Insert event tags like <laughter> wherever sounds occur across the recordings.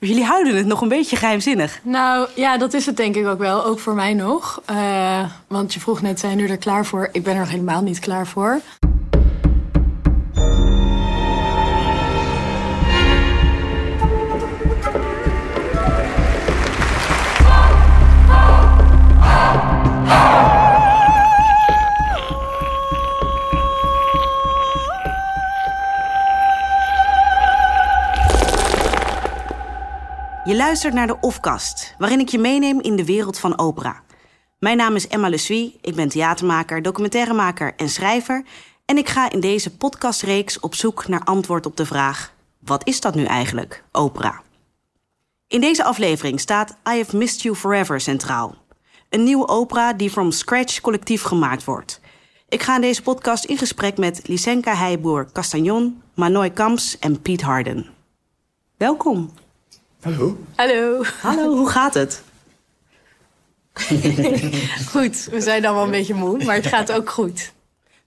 Jullie houden het nog een beetje geheimzinnig. Nou ja, dat is het denk ik ook wel. Ook voor mij nog. Uh, want je vroeg net, zijn jullie er klaar voor? Ik ben er helemaal niet klaar voor. Luistert naar de Ofkast, waarin ik je meeneem in de wereld van opera. Mijn naam is Emma Le ik ben theatermaker, documentairemaker en schrijver. En ik ga in deze podcastreeks op zoek naar antwoord op de vraag: wat is dat nu eigenlijk, opera? In deze aflevering staat I Have Missed You Forever centraal. Een nieuwe opera die from scratch collectief gemaakt wordt. Ik ga in deze podcast in gesprek met Lysenka Heijboer Castagnon, Manoy Kamps en Piet Harden. Welkom. Hallo. Hallo. Hallo, hoe gaat het? <laughs> goed, we zijn allemaal een beetje moe, maar het gaat ook goed.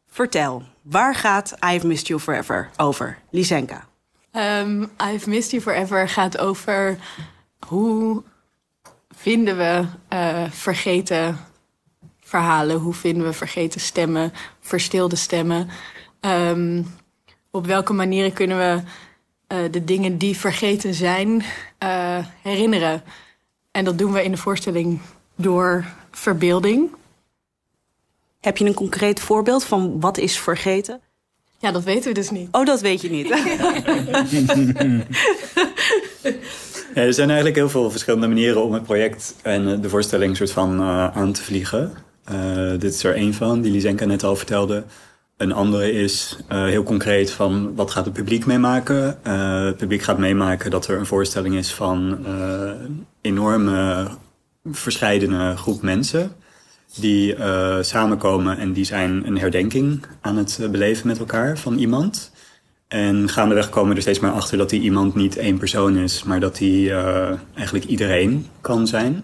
Vertel, waar gaat I've Missed You Forever over? Lisenka. Um, I've Missed You Forever gaat over hoe vinden we uh, vergeten verhalen, hoe vinden we vergeten stemmen, verstilde stemmen. Um, op welke manieren kunnen we uh, de dingen die vergeten zijn uh, herinneren. En dat doen we in de voorstelling door verbeelding. Heb je een concreet voorbeeld van wat is vergeten? Ja, dat weten we dus niet. Oh, dat weet je niet. <laughs> ja, er zijn eigenlijk heel veel verschillende manieren om het project en de voorstelling soort van uh, aan te vliegen. Uh, dit is er één van, die Lisenka net al vertelde. Een andere is uh, heel concreet van wat gaat het publiek meemaken. Uh, het publiek gaat meemaken dat er een voorstelling is van uh, enorme verscheidene groep mensen. Die samenkomen en die zijn een herdenking aan het beleven met elkaar van iemand. En gaandeweg komen we er steeds maar achter dat die iemand niet één persoon is, maar dat die eigenlijk iedereen kan zijn.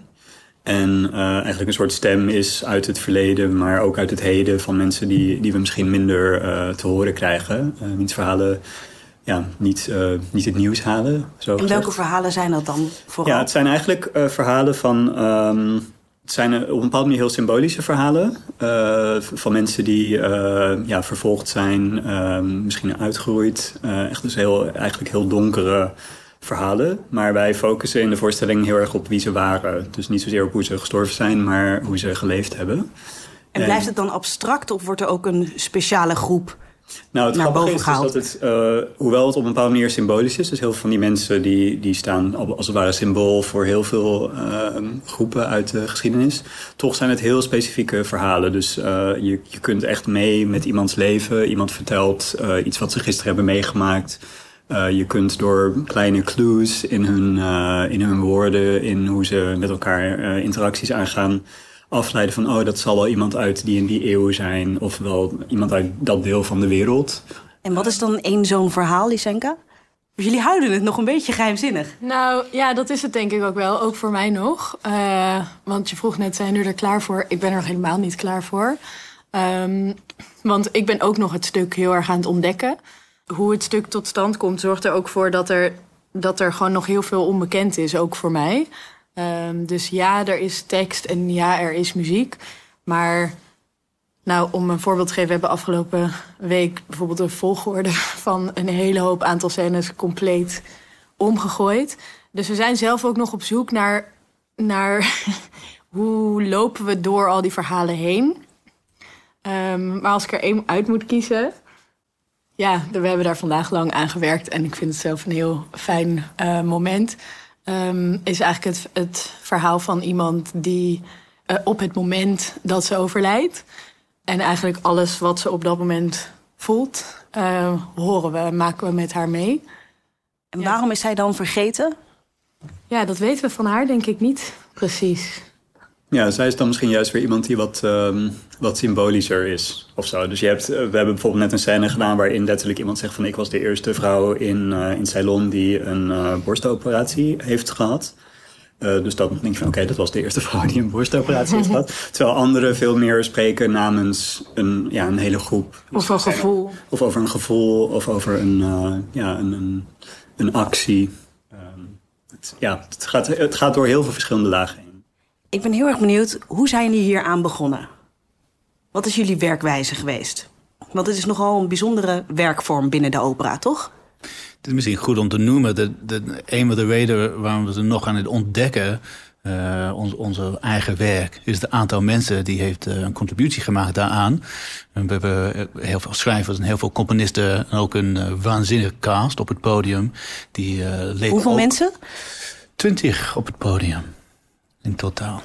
En uh, eigenlijk een soort stem is uit het verleden, maar ook uit het heden van mensen die, die we misschien minder uh, te horen krijgen. Uh, wiens verhalen ja, niet, niet het nieuws halen. Zo en welke verhalen zijn dat dan vooral? Ja, het zijn eigenlijk verhalen van. Um, het zijn op een bepaalde manier heel symbolische verhalen. van mensen die ja, vervolgd zijn, misschien uitgeroeid. echt dus heel, eigenlijk heel donkere verhalen. Maar wij focussen in de voorstelling heel erg op wie ze waren. Dus niet zozeer op hoe ze gestorven zijn, maar hoe ze geleefd hebben. En blijft het dan abstract of wordt er ook een speciale groep nou, het naar boven is, gehaald? is dat het, uh, hoewel het op een bepaalde manier symbolisch is, dus heel veel van die mensen die, die staan als het ware symbool voor heel veel uh, groepen uit de geschiedenis, toch zijn het heel specifieke verhalen. Dus uh, je, je kunt echt mee met iemands leven. Iemand vertelt iets wat ze gisteren hebben meegemaakt. Uh, je kunt door kleine clues in hun, uh, in hun woorden, in hoe ze met elkaar uh, interacties aangaan, afleiden van, oh, dat zal wel iemand uit die in die eeuw zijn, of wel iemand uit dat deel van de wereld. En wat is dan één zo'n verhaal, Lisenka? Dus jullie houden het nog een beetje geheimzinnig. Nou ja, dat is het denk ik ook wel. Ook voor mij nog. want je vroeg net, zijn jullie er klaar voor? Ik ben er nog helemaal niet klaar voor. Um, want ik ben ook nog het stuk heel erg aan het ontdekken hoe het stuk tot stand komt, zorgt er ook voor dat er, dat er gewoon nog heel veel onbekend is, ook voor mij. Um, dus ja, er is tekst en ja, er is muziek. Maar nou, om een voorbeeld te geven, we hebben afgelopen week bijvoorbeeld een volgorde <laughs> van een hele hoop aantal scènes compleet omgegooid. Dus we zijn zelf ook nog op zoek naar, naar <laughs> hoe lopen we door al die verhalen heen. Um, maar als ik er één uit moet kiezen, ja, we hebben daar vandaag lang aan gewerkt en ik vind het zelf een heel fijn uh, moment. Um, is eigenlijk het, het, verhaal van iemand die uh, op het moment dat ze overlijdt en eigenlijk alles wat ze op dat moment voelt, uh, horen we, maken we met haar mee. En waarom is zij dan vergeten? Ja, dat weten we van haar denk ik niet precies. Ja, zij is dan misschien juist weer iemand die wat, um, wat symbolischer is of zo. Dus je hebt, we hebben bijvoorbeeld net een scène gedaan waarin letterlijk iemand zegt van ik was de eerste vrouw in, uh, in Ceylon die een uh, borstoperatie heeft gehad. Uh, dus dan denk je van oké, okay, dat was de eerste <laughs> vrouw die een borstoperatie heeft gehad. Terwijl anderen veel meer spreken namens een, ja, een hele groep. Of een gevoel. Of over een gevoel of over een, ja, een, een, een actie. Um, het, ja, het, gaat, het gaat door heel veel verschillende lagen heen. Ik ben heel erg benieuwd, hoe zijn jullie hier aan begonnen? Wat is jullie werkwijze geweest? Want het is nogal een bijzondere werkvorm binnen de opera, toch? Het is misschien goed om te noemen dat een van de redenen waarom we ze nog aan het ontdekken uh, ons, onze eigen werk is het aantal mensen die heeft uh, een contributie gemaakt daaraan. En we hebben eh, heel veel schrijvers en heel veel componisten en ook een uh, waanzinnige cast op het podium. Die, Hoeveel mensen? Twintig op het podium in totaal.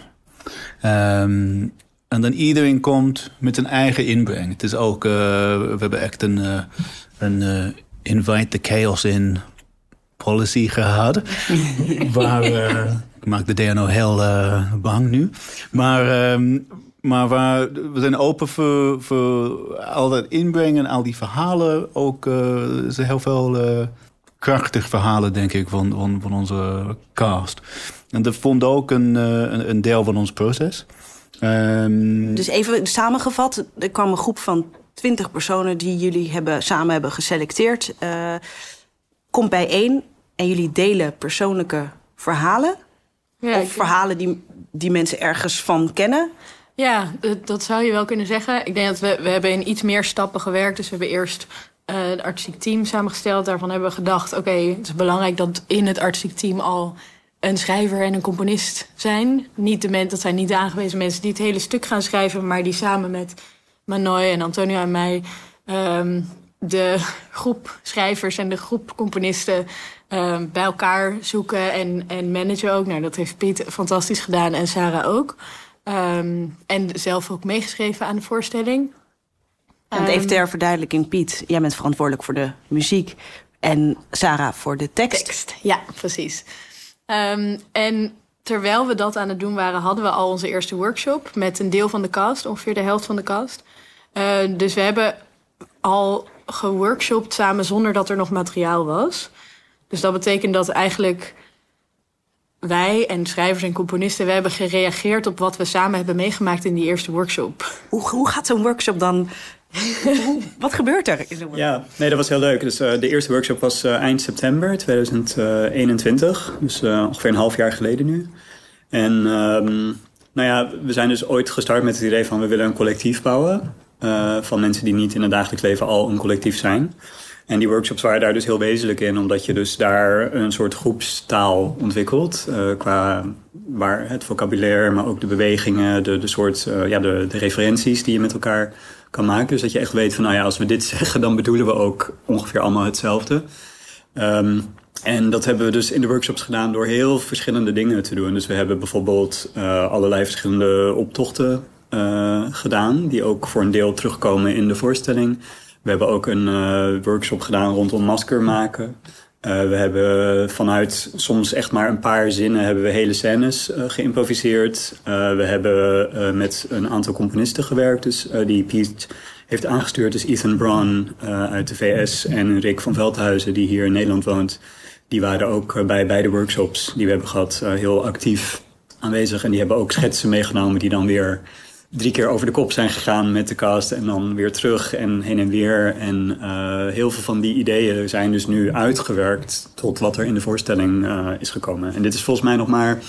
Um, en dan iedereen komt met een eigen inbreng. Het is ook, we hebben echt een, een invite the chaos in policy gehad. <laughs> waar ik maak de DNO heel bang nu. Maar, uh, maar waar, we zijn open voor, voor al dat inbrengen, al die verhalen. Ook zijn heel veel krachtige verhalen, denk ik, van, van, van onze cast. En dat vond ook een, een, een, deel van ons proces. Um, dus even samengevat, er kwam een groep van twintig personen die jullie hebben, samen hebben geselecteerd. komt bijeen en jullie delen persoonlijke verhalen ja, of verhalen die, die mensen ergens van kennen? Ja, dat zou je wel kunnen zeggen. Ik denk dat we, we hebben in iets meer stappen gewerkt. Dus we hebben eerst uh, het artistiek team samengesteld. Daarvan hebben we gedacht, oké, het is belangrijk dat in het artistiek team al een schrijver en een componist zijn. Niet de mensen, dat zijn niet de aangewezen mensen die het hele stuk gaan schrijven, maar die samen met Manoy en Antonio en mij um, de groep schrijvers en de groep componisten uh, bij elkaar zoeken en, en managen ook. Nou, dat heeft Piet fantastisch gedaan en Sarah ook. Um, en zelf ook meegeschreven aan de voorstelling. En even ter verduidelijking, Piet, jij bent verantwoordelijk voor de muziek en Sarah voor de tekst. tekst ja, precies. Um, en terwijl we dat aan het doen waren, hadden we al onze eerste workshop met een deel van de cast, ongeveer de helft van de cast. Uh, dus we hebben al geworkshopt samen zonder dat er nog materiaal was. Dus dat betekent dat eigenlijk wij en schrijvers en componisten... we hebben gereageerd op wat we samen hebben meegemaakt in die eerste workshop. Hoe, hoe gaat zo'n workshop dan? <laughs> wat gebeurt er? Ja, nee, dat was heel leuk. Dus, uh, de eerste workshop was uh, eind september 2021. Dus uh, ongeveer een half jaar geleden nu. En um, nou ja, we zijn dus ooit gestart met het idee van... we willen een collectief bouwen... van mensen die niet in het dagelijks leven al een collectief zijn... En die workshops waren daar dus heel wezenlijk in, omdat je dus daar een soort groepstaal ontwikkelt. Qua waar het vocabulaire, maar ook de bewegingen, de, de soort, ja, de, de referenties die je met elkaar kan maken. Dus dat je echt weet van, nou ja, als we dit <laughs> zeggen, dan bedoelen we ook ongeveer allemaal hetzelfde. Um, en dat hebben we dus in de workshops gedaan door heel verschillende dingen te doen. Dus we hebben bijvoorbeeld uh, allerlei verschillende optochten gedaan, die ook voor een deel terugkomen in de voorstelling. We hebben ook een uh, workshop gedaan rondom masker maken. Uh, we hebben vanuit soms echt maar een paar zinnen hebben we hele scènes uh, geïmproviseerd. we hebben met een aantal componisten gewerkt. Dus die Piet heeft aangestuurd. Dus Ethan Braun uit de VS en Rick van Veldhuizen die hier in Nederland woont. Die waren ook bij beide workshops die we hebben gehad heel actief aanwezig. En die hebben ook schetsen meegenomen die dan weer drie keer over de kop zijn gegaan met de cast en dan weer terug en heen en weer. En uh, heel veel van die ideeën zijn dus nu uitgewerkt tot wat er in de voorstelling uh, is gekomen. En dit is volgens mij nog maar 20%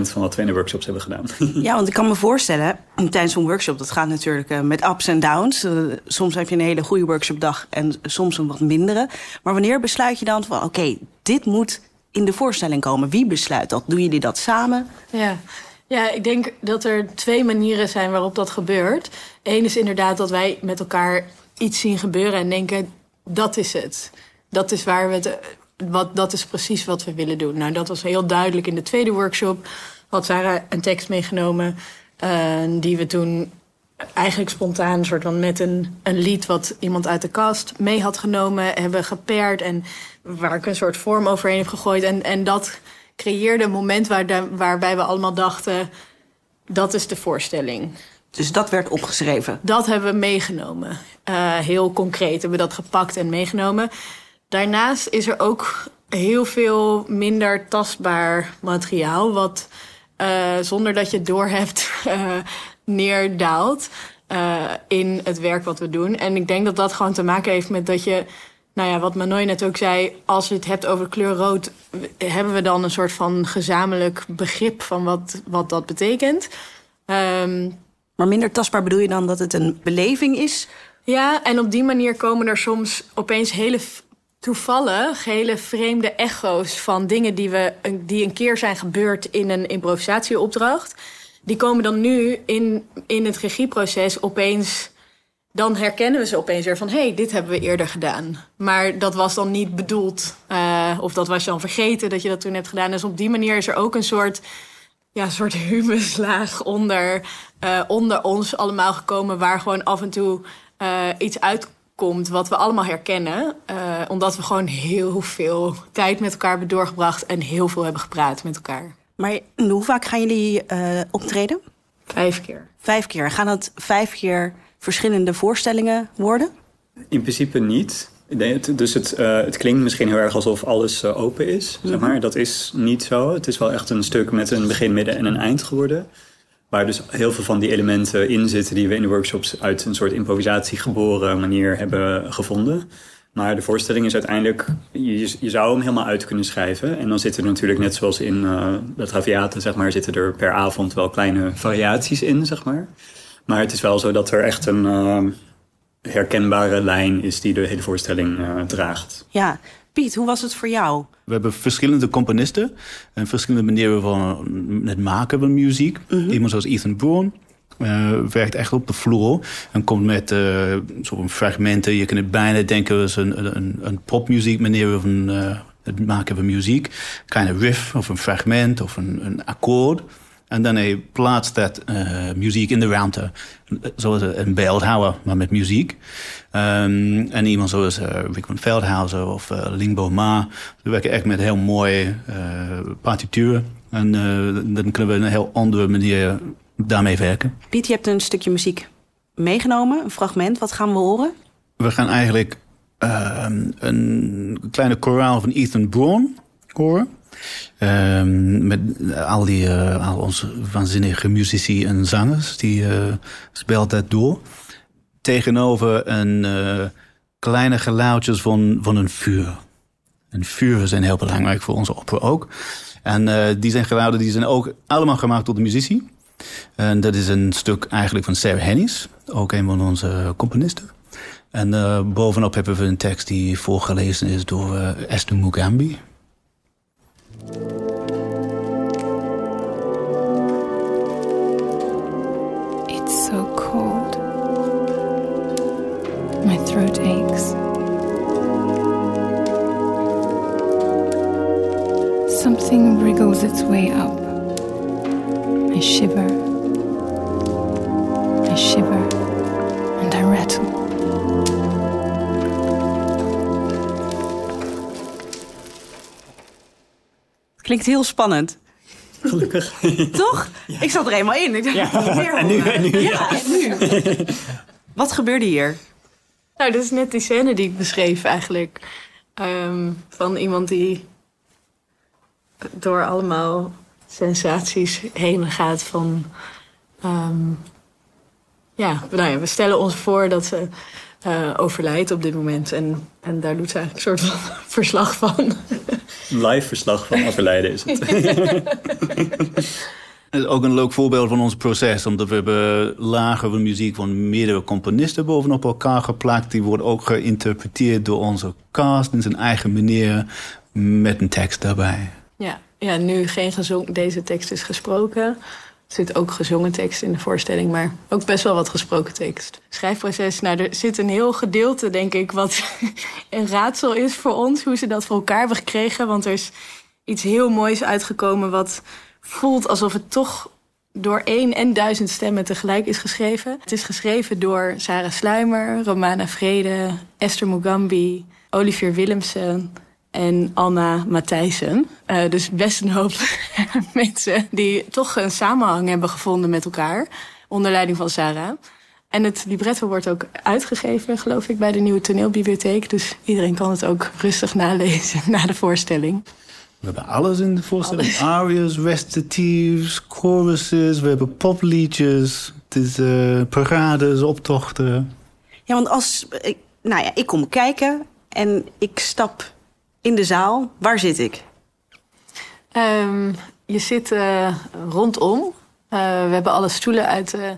van wat we in de workshops hebben gedaan. <laughs> Ja, want ik kan me voorstellen, tijdens zo'n workshop, dat gaat natuurlijk uh, met ups en downs. soms heb je een hele goede workshopdag en soms een wat mindere. Maar wanneer besluit je dan van, oké, okay, dit moet in de voorstelling komen? Wie besluit dat? Doen jullie dat samen? Ja. Ja, ik denk dat er twee manieren zijn waarop dat gebeurt. Eén is inderdaad dat wij met elkaar iets zien gebeuren en denken: dat is het. Dat is waar we het. Wat, dat is precies wat we willen doen. Nou, dat was heel duidelijk in de tweede workshop. Had Sarah een tekst meegenomen uh, die we toen eigenlijk spontaan soort van met een, een lied wat iemand uit de kast mee had genomen, hebben gepaard en waar ik een soort vorm overheen heb gegooid. En, en dat creëerde een moment waar de, waarbij we allemaal dachten: dat is de voorstelling. Dus dat werd opgeschreven? Dat hebben we meegenomen. Uh, heel concreet hebben we dat gepakt en meegenomen. Daarnaast is er ook heel veel minder tastbaar materiaal, wat uh, zonder dat je het doorhebt uh, <laughs> neerdaalt in het werk wat we doen. En ik denk dat dat gewoon te maken heeft met dat je nou ja, wat Manoy net ook zei, als je het hebt over kleur rood, hebben we dan een soort van gezamenlijk begrip van wat, wat dat betekent. Ehm, maar minder tastbaar bedoel je dan dat het een beleving is? Ja, en op die manier komen er soms opeens hele toevallig hele vreemde echo's van dingen die, we, die een keer zijn gebeurd in een improvisatieopdracht. Die komen dan nu in, in het regieproces opeens. Dan herkennen we ze opeens weer van: hé, hey, dit hebben we eerder gedaan. Maar dat was dan niet bedoeld. Uh, of dat was je dan vergeten dat je dat toen hebt gedaan. Dus op die manier is er ook een soort, ja, soort <laughs> humuslaag onder, uh, onder ons allemaal gekomen. Waar gewoon af en toe uh, iets uitkomt komt, wat we allemaal herkennen. Omdat we gewoon heel veel tijd met elkaar hebben doorgebracht en heel veel hebben gepraat met elkaar. Maar hoe vaak gaan jullie optreden? Vijf keer. Vijf keer. Gaan dat vijf keer verschillende voorstellingen worden? In principe niet. Dus het, uh, het klinkt misschien heel erg alsof alles open is. Zeg mhm. maar. Dat is niet zo. Het is wel echt een stuk met een begin, midden en een eind geworden. Waar dus heel veel van die elementen in zitten die we in de workshops uit een soort improvisatie geboren manier hebben gevonden. Maar de voorstelling is uiteindelijk, je, je zou hem helemaal uit kunnen schrijven. En dan zitten er natuurlijk net zoals in uh, de Traviata, zeg maar, zitten er per avond wel kleine variaties in, zeg maar. Maar het is wel zo dat er echt een uh, herkenbare lijn is die de hele voorstelling uh, draagt. Ja, Piet, hoe was het voor jou? We hebben verschillende componisten en verschillende manieren van het maken van muziek. Mm Iemand zoals Ethan Bourne. Uh, werkt echt op de vloer en komt met uh, zo'n fragmenten. Je kunt het bijna denken als een, een, een popmuziek manier van uh, het maken van muziek. Kleine riff of een fragment of een, een akkoord. En dan hij plaatst dat uh, muziek in de ruimte. Zoals een beeldhouwer, maar met muziek. Um, en iemand zoals uh, Rick van Veldhausen of uh, Lingbo Ma. Die werken echt met heel mooie partituren. En dan kunnen we een heel andere manier daarmee werken. Piet, je hebt een stukje muziek meegenomen, een fragment. Wat gaan we horen? We gaan eigenlijk ehm, een kleine koraal van Ethan Braun horen. Um, met al, die, uh, al onze waanzinnige muzici en zangers. Die uh, speelt dat door. Tegenover een kleine geluidjes van, van een vuur. En vuren zijn heel belangrijk voor onze opera ook. En die zijn geluiden die zijn ook allemaal gemaakt door de muzici. En dat is een stuk eigenlijk van Sarah Hennis. Ook een van onze componisten. En bovenop hebben we een tekst die voorgelezen is door Esther Mugambi. It's so cold. My throat aches. Something wriggles its way up. I shiver. I shiver Klinkt heel spannend. Gelukkig. <laughs> Toch? Ik zat er eenmaal in. Ik dacht, ja. <laughs> En nu, en nu. Ja, en nu. <laughs> Wat gebeurde hier? Nou, dat is net die scène die ik beschreef eigenlijk. Um, van iemand die door allemaal sensaties heen gaat van... Um, ja, nou ja, we stellen ons voor dat ze uh, overlijdt op dit moment. En, en daar doet ze eigenlijk een soort van verslag van. Live verslag van <laughs> overlijden is het. <laughs> Het is ook een leuk voorbeeld van ons proces. Omdat we hebben lagen van muziek van meerdere componisten bovenop elkaar geplakt. Die wordt ook geïnterpreteerd door onze cast in zijn eigen manier. Met een tekst daarbij. Ja, ja nu geen gezongen. Deze tekst is gesproken. Zit ook gezongen tekst in de voorstelling, maar ook best wel wat gesproken tekst. Schrijfproces, nou, er zit een heel gedeelte, denk ik, wat <laughs> een raadsel is voor ons, hoe ze dat voor elkaar hebben gekregen. Want er is iets heel moois uitgekomen wat voelt alsof het toch door één en duizend stemmen tegelijk is geschreven. Het is geschreven door Sarah Sluimer, Romana Vrede, Esther Mugambi, Olivier Willemsen, en Anna Matthijssen. Uh, dus best een hoop <laughs> mensen die toch een samenhang hebben gevonden met elkaar. Onder leiding van Sarah. En het libretto wordt ook uitgegeven, geloof ik, bij de Nieuwe Toneelbibliotheek. Dus iedereen kan het ook rustig nalezen <laughs> na de voorstelling. We hebben alles in de voorstelling. Arias, recitatives, choruses, we hebben popliedjes. Het is uh, parades, optochten. Ja, want als... Nou ja, ik kom kijken en ik stap in de zaal. Waar zit ik? Ehm, je zit eh, rondom. Eh, we hebben alle stoelen uit de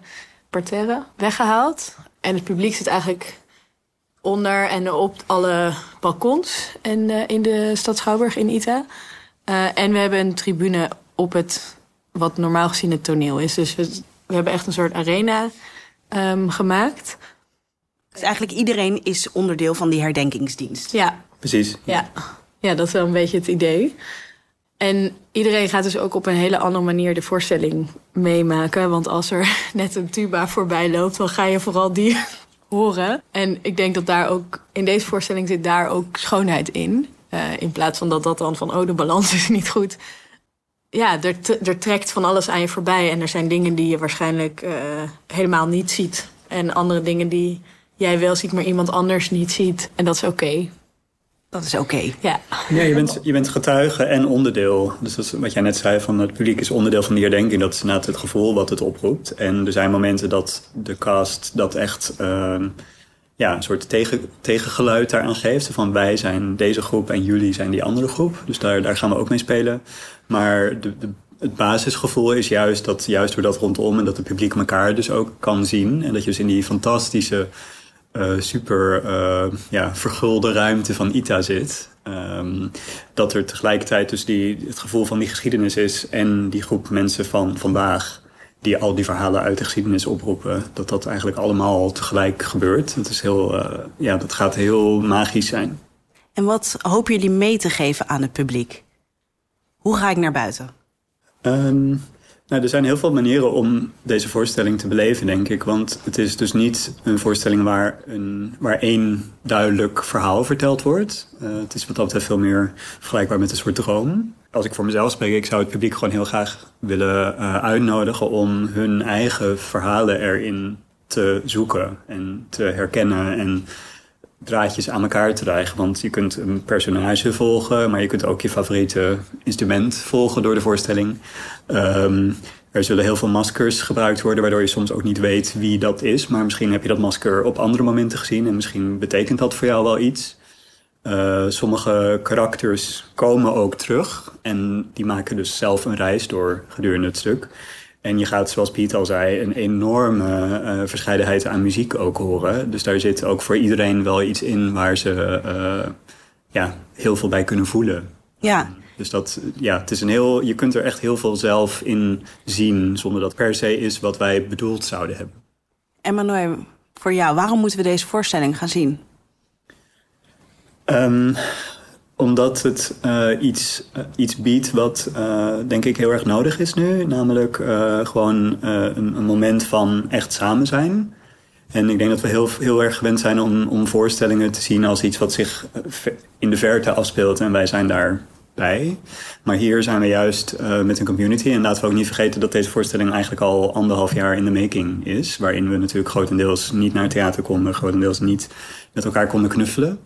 parterre weggehaald. En het publiek zit eigenlijk onder en op alle balkons en, eh, in de stad Schouwburg in Ita. En we hebben een tribune op het, wat normaal gezien het toneel is. Dus we, we hebben echt een soort arena ehm, gemaakt. Dus eigenlijk iedereen is onderdeel van die herdenkingsdienst. Ja, Precies. ja. ja, dat is wel een beetje het idee. En iedereen gaat dus ook op een hele andere manier de voorstelling meemaken. Want als er <laughs> net een tuba voorbij loopt, dan ga je vooral die <laughs> horen. En ik denk dat daar ook in deze voorstelling zit daar ook schoonheid in. Eh, in plaats van dat dat dan van, oh, de balans is niet goed. Ja, er, t- er trekt van alles aan je voorbij. En er zijn dingen die je waarschijnlijk eh, helemaal niet ziet. En andere dingen die jij wel ziet, maar iemand anders niet ziet. En dat is oké. Dat is oké. Ja. Ja, je bent, je bent getuige en onderdeel. Dus dat is wat jij net zei, van het publiek is onderdeel van die herdenking. Dat is inderdaad het gevoel wat het oproept. En er zijn momenten dat de cast dat echt ehm, ja, een soort tegen, tegengeluid daaraan geeft. Van wij zijn deze groep en jullie zijn die andere groep. Dus daar, daar gaan we ook mee spelen. Maar de, de, het basisgevoel is juist dat juist door dat rondom... en dat het publiek elkaar dus ook kan zien. En dat je dus in die fantastische eh, super eh, ja, vergulde ruimte van ITA zit. Ehm, dat er tegelijkertijd dus die, het gevoel van die geschiedenis is en die groep mensen van vandaag die al die verhalen uit de geschiedenis oproepen, dat dat eigenlijk allemaal tegelijk gebeurt. Dat, is heel, eh, ja, dat gaat heel magisch zijn. En wat hopen jullie mee te geven aan het publiek? Hoe ga ik naar buiten? Ehm, nou, er zijn heel veel manieren om deze voorstelling te beleven, denk ik. Want het is dus niet een voorstelling waar, een, waar één duidelijk verhaal verteld wordt. Uh, het is wat dat betreft veel meer vergelijkbaar met een soort droom. Als ik voor mezelf spreek, ik zou het publiek gewoon heel graag willen uh, uitnodigen om hun eigen verhalen erin te zoeken en te herkennen en draadjes aan elkaar te krijgen. Want je kunt een personage volgen, maar je kunt ook je favoriete instrument volgen door de voorstelling. Um, er zullen heel veel maskers gebruikt worden, waardoor je soms ook niet weet wie dat is. Maar misschien heb je dat masker op andere momenten gezien en misschien betekent dat voor jou wel iets. Uh, sommige karakters komen ook terug en die maken dus zelf een reis door gedurende het stuk. En je gaat, zoals Piet al zei, een enorme uh, verscheidenheid aan muziek ook horen. Dus daar zit ook voor iedereen wel iets in waar ze uh, ja, heel veel bij kunnen voelen. Ja. Dus dat, ja, het is een heel, je kunt er echt heel veel zelf in zien, zonder dat per se is wat wij bedoeld zouden hebben. Emmanuel, voor jou, waarom moeten we deze voorstelling gaan zien? Um, omdat het uh, iets, uh, iets biedt wat uh, denk ik heel erg nodig is nu. Namelijk gewoon een, een, moment van echt samen zijn. En ik denk dat we heel, heel erg gewend zijn om, om voorstellingen te zien als iets wat zich in de verte afspeelt. En wij zijn daarbij. Maar hier zijn we juist met een community. En laten we ook niet vergeten dat deze voorstelling eigenlijk al anderhalf jaar in de making is. Waarin we natuurlijk grotendeels niet naar theater konden. Grotendeels niet met elkaar konden knuffelen.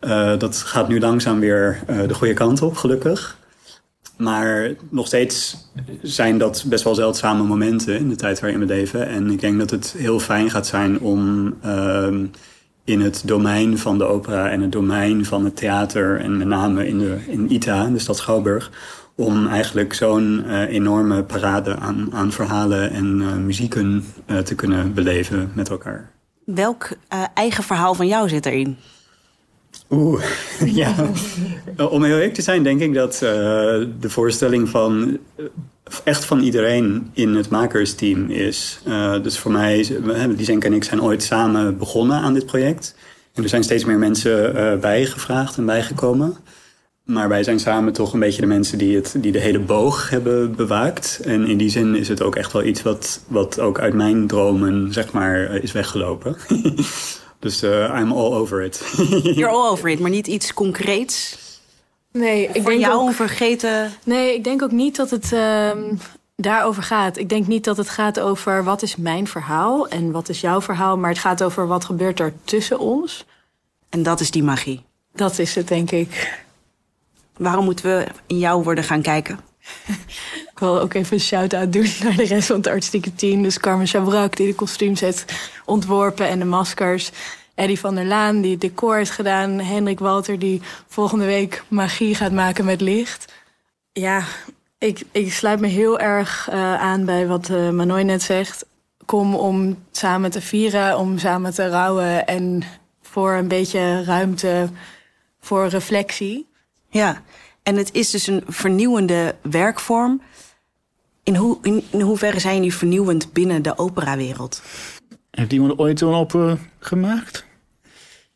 Uh, dat gaat nu langzaam weer uh, de goede kant op, gelukkig. Maar nog steeds zijn dat best wel zeldzame momenten in de tijd waarin we leven. En ik denk dat het heel fijn gaat zijn om uh, in het domein van de opera en het domein van het theater... en met name in, de, in ITA, de stad Schouwburg... om eigenlijk zo'n uh, enorme parade aan, aan verhalen en muzieken te kunnen beleven met elkaar. Welk eigen verhaal van jou zit erin? Oeh, ja. Om heel eerlijk te zijn, denk ik dat uh, de voorstelling van echt van iedereen in het makersteam is. Uh, dus voor mij, Lisenk en ik zijn ooit samen begonnen aan dit project. En er zijn steeds meer mensen uh, bijgevraagd en bijgekomen. Maar wij zijn samen toch een beetje de mensen die, het, die de hele boog hebben bewaakt. En in die zin is het ook echt wel iets wat, wat ook uit mijn dromen, zeg maar, is weggelopen. <laughs> Dus uh, I'm all over it. <laughs> You're all over it, maar niet iets concreets? Nee, ik Voor denk jou ook, vergeten... Nee, ik denk ook niet dat het uh, daarover gaat. Ik denk niet dat het gaat over wat is mijn verhaal en wat is jouw verhaal. Maar het gaat over wat gebeurt er tussen ons. En dat is die magie. Dat is het, denk ik. Waarom moeten we in jou worden gaan kijken? <laughs> Wil ook even een shout-out doen <laughs> naar de rest van het artistieke team. Dus Carmen Chabrak, die de kostuums heeft ontworpen en de maskers. Eddie van der Laan die het decor heeft gedaan. Hendrik Walter die volgende week magie gaat maken met licht. Ja, ik, ik sluit me heel erg uh, aan bij wat uh, net zegt. Kom om samen te vieren, om samen te rouwen en voor een beetje ruimte voor reflectie. Ja, en het is dus een vernieuwende werkvorm. In, hoe, in, in hoeverre zijn jullie vernieuwend binnen de operawereld? Heeft iemand ooit een opera gemaakt?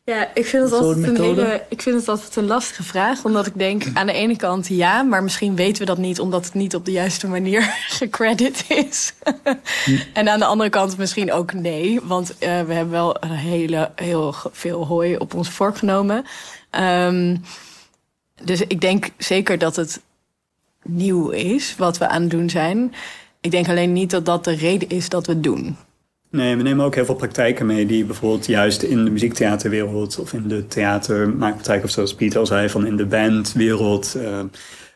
Ja, ik vind, het altijd een hele, ik vind het altijd een lastige vraag. Omdat ik denk, aan de ene kant ja, maar misschien weten we dat niet... omdat het niet op de juiste manier <laughs> gecredit is. <laughs> en aan de andere kant misschien ook nee. Want uh, we hebben wel een hele, heel veel hooi op ons vork genomen. Um, dus ik denk zeker dat het nieuw is wat we aan het doen zijn. Ik denk alleen niet dat dat de reden is dat we het doen. Nee, we nemen ook heel veel praktijken mee die bijvoorbeeld juist in de muziektheaterwereld of in de theatermaakpraktijk of zoals Pieter al zei, van in de bandwereld. Uh,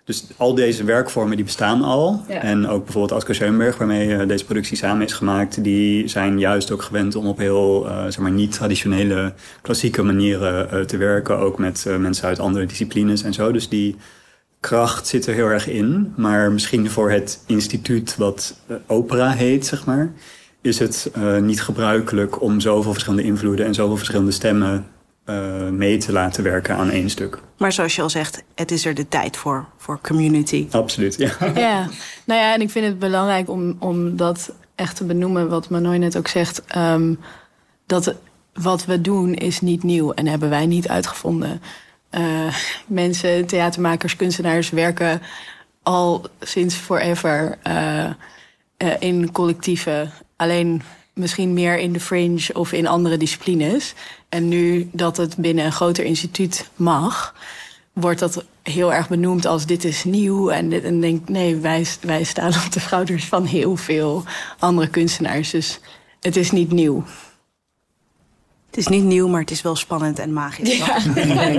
dus al deze werkvormen die bestaan al. Ja. En ook bijvoorbeeld Asko Schoenberg, waarmee uh, deze productie samen is gemaakt, die zijn juist ook gewend om op heel uh, zeg maar niet traditionele klassieke manieren te werken. Ook met mensen uit andere disciplines en zo. Dus die kracht zit er heel erg in. Maar misschien voor het instituut wat opera heet, zeg maar is het uh, niet gebruikelijk om zoveel verschillende invloeden en zoveel verschillende stemmen uh, mee te laten werken aan één stuk. Maar zoals je al zegt, het is er de tijd voor, voor community. Absoluut, ja. <laughs> Ja, nou ja, en ik vind het belangrijk om, om dat echt te benoemen, wat Manoy net ook zegt. Um, dat wat we doen is niet nieuw en hebben wij niet uitgevonden. Uh, mensen, theatermakers, kunstenaars werken al sinds forever uh, in collectieven Alleen misschien meer in de fringe of in andere disciplines. En nu dat het binnen een groter instituut mag, wordt dat heel erg benoemd als dit is nieuw. En, dit, en denk nee, wij, wij staan op de schouders van heel veel andere kunstenaars. Dus het is niet nieuw. Het is niet nieuw, maar het is wel spannend en magisch. Ja.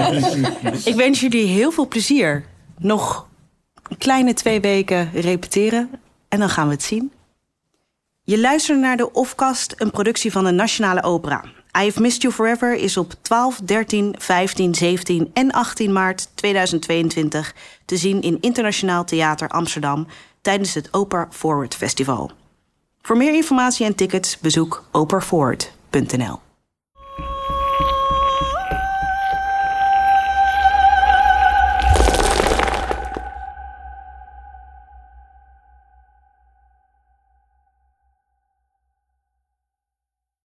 <laughs> Ik wens jullie heel veel plezier. Nog een kleine twee weken repeteren en dan gaan we het zien. Je luistert naar de Offcast, een productie van de Nationale Opera. I Have Missed You Forever is op 12, 13, 15, 17 en 18 maart 2022 te zien in Internationaal Theater Amsterdam tijdens het Opera Forward Festival. Voor meer informatie en tickets bezoek operaforward.nl.